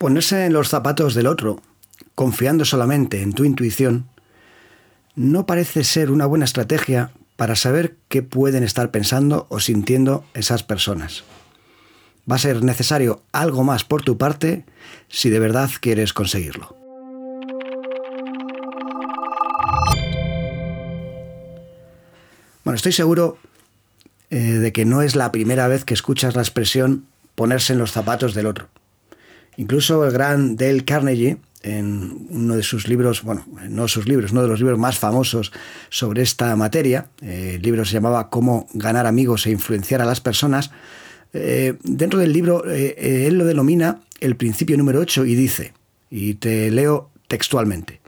Ponerse en los zapatos del otro, confiando solamente en tu intuición, no parece ser una buena estrategia para saber qué pueden estar pensando o sintiendo esas personas. Va a ser necesario algo más por tu parte si de verdad quieres conseguirlo. Bueno, estoy seguro eh, de que no es la primera vez que escuchas la expresión ponerse en los zapatos del otro. Incluso el gran Dale Carnegie, en uno de sus libros, bueno, no sus libros, uno de los libros más famosos sobre esta materia, eh, el libro se llamaba Cómo ganar amigos e influenciar a las personas, eh, dentro del libro él lo denomina el principio número 8 y dice, y te leo textualmente,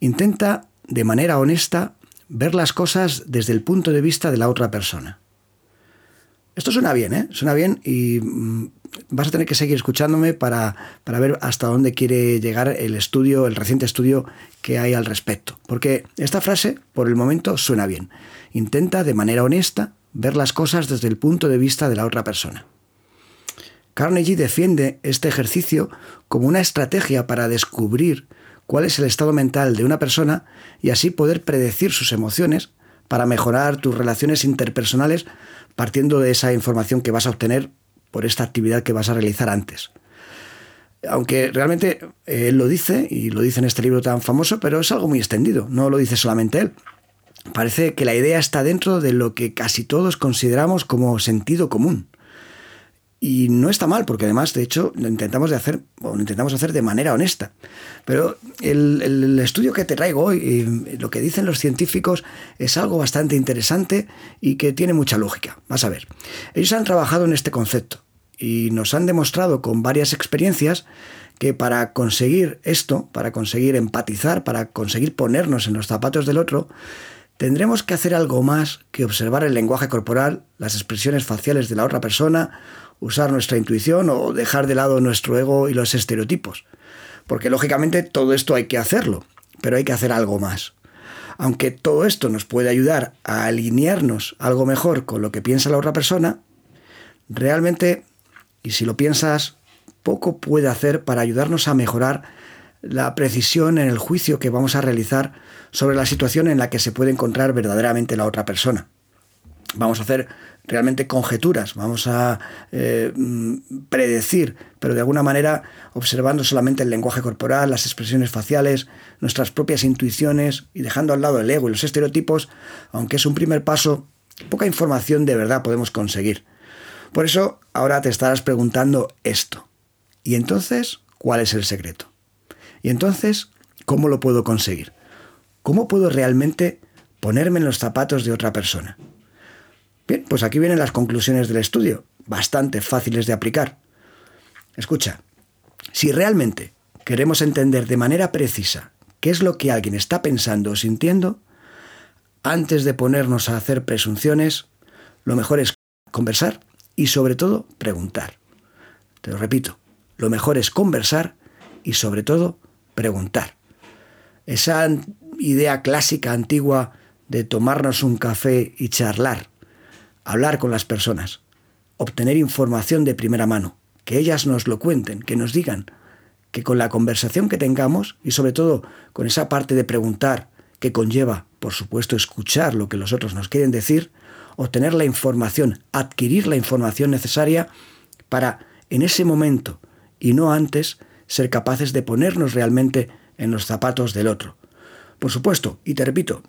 intenta de manera honesta ver las cosas desde el punto de vista de la otra persona. Esto suena bien, ¿eh? Suena bien y mm, vas a tener que seguir escuchándome para, para, ver hasta dónde quiere llegar el estudio, el reciente estudio que hay al respecto. Porque esta frase, por el momento, suena bien. Intenta de manera honesta ver las cosas desde el punto de vista de la otra persona. Carnegie defiende este ejercicio como una estrategia para descubrir cuál es el estado mental de una persona y así poder predecir sus emociones para mejorar tus relaciones interpersonales partiendo de esa información que vas a obtener por esta actividad que vas a realizar antes. Aunque realmente eh, él lo dice, y lo dice en este libro tan famoso, pero es algo muy extendido, no lo dice solamente él. Parece que la idea está dentro de lo que casi todos consideramos como sentido común. Y no está mal, porque además, de hecho, lo intentamos, de hacer, lo intentamos hacer de manera honesta. Pero el, estudio que te traigo hoy, lo que dicen los científicos, es algo bastante interesante y que tiene mucha lógica. Vas a ver. Ellos han trabajado en este concepto y nos han demostrado con varias experiencias que para conseguir esto, para conseguir empatizar, para conseguir ponernos en los zapatos del otro, tendremos que hacer algo más que observar el lenguaje corporal, las expresiones faciales de la otra persona usar nuestra intuición o dejar de lado nuestro ego y los estereotipos. Porque lógicamente todo esto hay que hacerlo, pero hay que hacer algo más. Aunque todo esto nos puede ayudar a alinearnos algo mejor con lo que piensa la otra persona, realmente, y si lo piensas, poco puede hacer para ayudarnos a mejorar la precisión en el juicio que vamos a realizar sobre la situación en la que se puede encontrar verdaderamente la otra persona vamos a hacer realmente conjeturas, vamos a eh, predecir, pero de alguna manera observando solamente el lenguaje corporal, las expresiones faciales, nuestras propias intuiciones y dejando al lado el ego y los estereotipos, aunque es un primer paso, poca información de verdad podemos conseguir. Por eso ahora te estarás preguntando esto. ¿Y entonces cuál es el secreto? ¿Y entonces cómo lo puedo conseguir? ¿Cómo puedo realmente ponerme en los zapatos de otra persona? Bien, pues aquí vienen las conclusiones del estudio, bastante fáciles de aplicar. Escucha, si realmente queremos entender de manera precisa qué es lo que alguien está pensando o sintiendo, antes de ponernos a hacer presunciones, lo mejor es conversar y sobre todo preguntar. Te lo repito, lo mejor es conversar y sobre todo preguntar. Esa idea clásica antigua de tomarnos un café y charlar hablar con las personas, obtener información de primera mano, que ellas nos lo cuenten, que nos digan, que con la conversación que tengamos y sobre todo con esa parte de preguntar que conlleva, por supuesto, escuchar lo que los otros nos quieren decir, obtener la información, adquirir la información necesaria para en ese momento y no antes ser capaces de ponernos realmente en los zapatos del otro. Por supuesto, y te repito,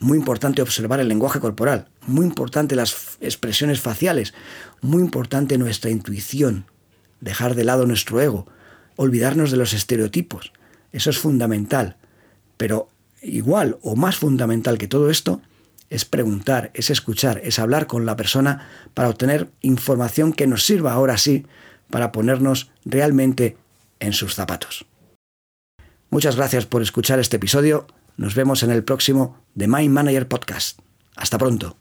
muy importante observar el lenguaje corporal, muy importante las expresiones faciales, muy importante nuestra intuición, dejar de lado nuestro ego, olvidarnos de los estereotipos. Eso es fundamental. Pero igual o más fundamental que todo esto es preguntar, es escuchar, es hablar con la persona para obtener información que nos sirva ahora sí para ponernos realmente en sus zapatos. Muchas gracias por escuchar este episodio nos vemos en el próximo The Mind Manager Podcast. Hasta pronto.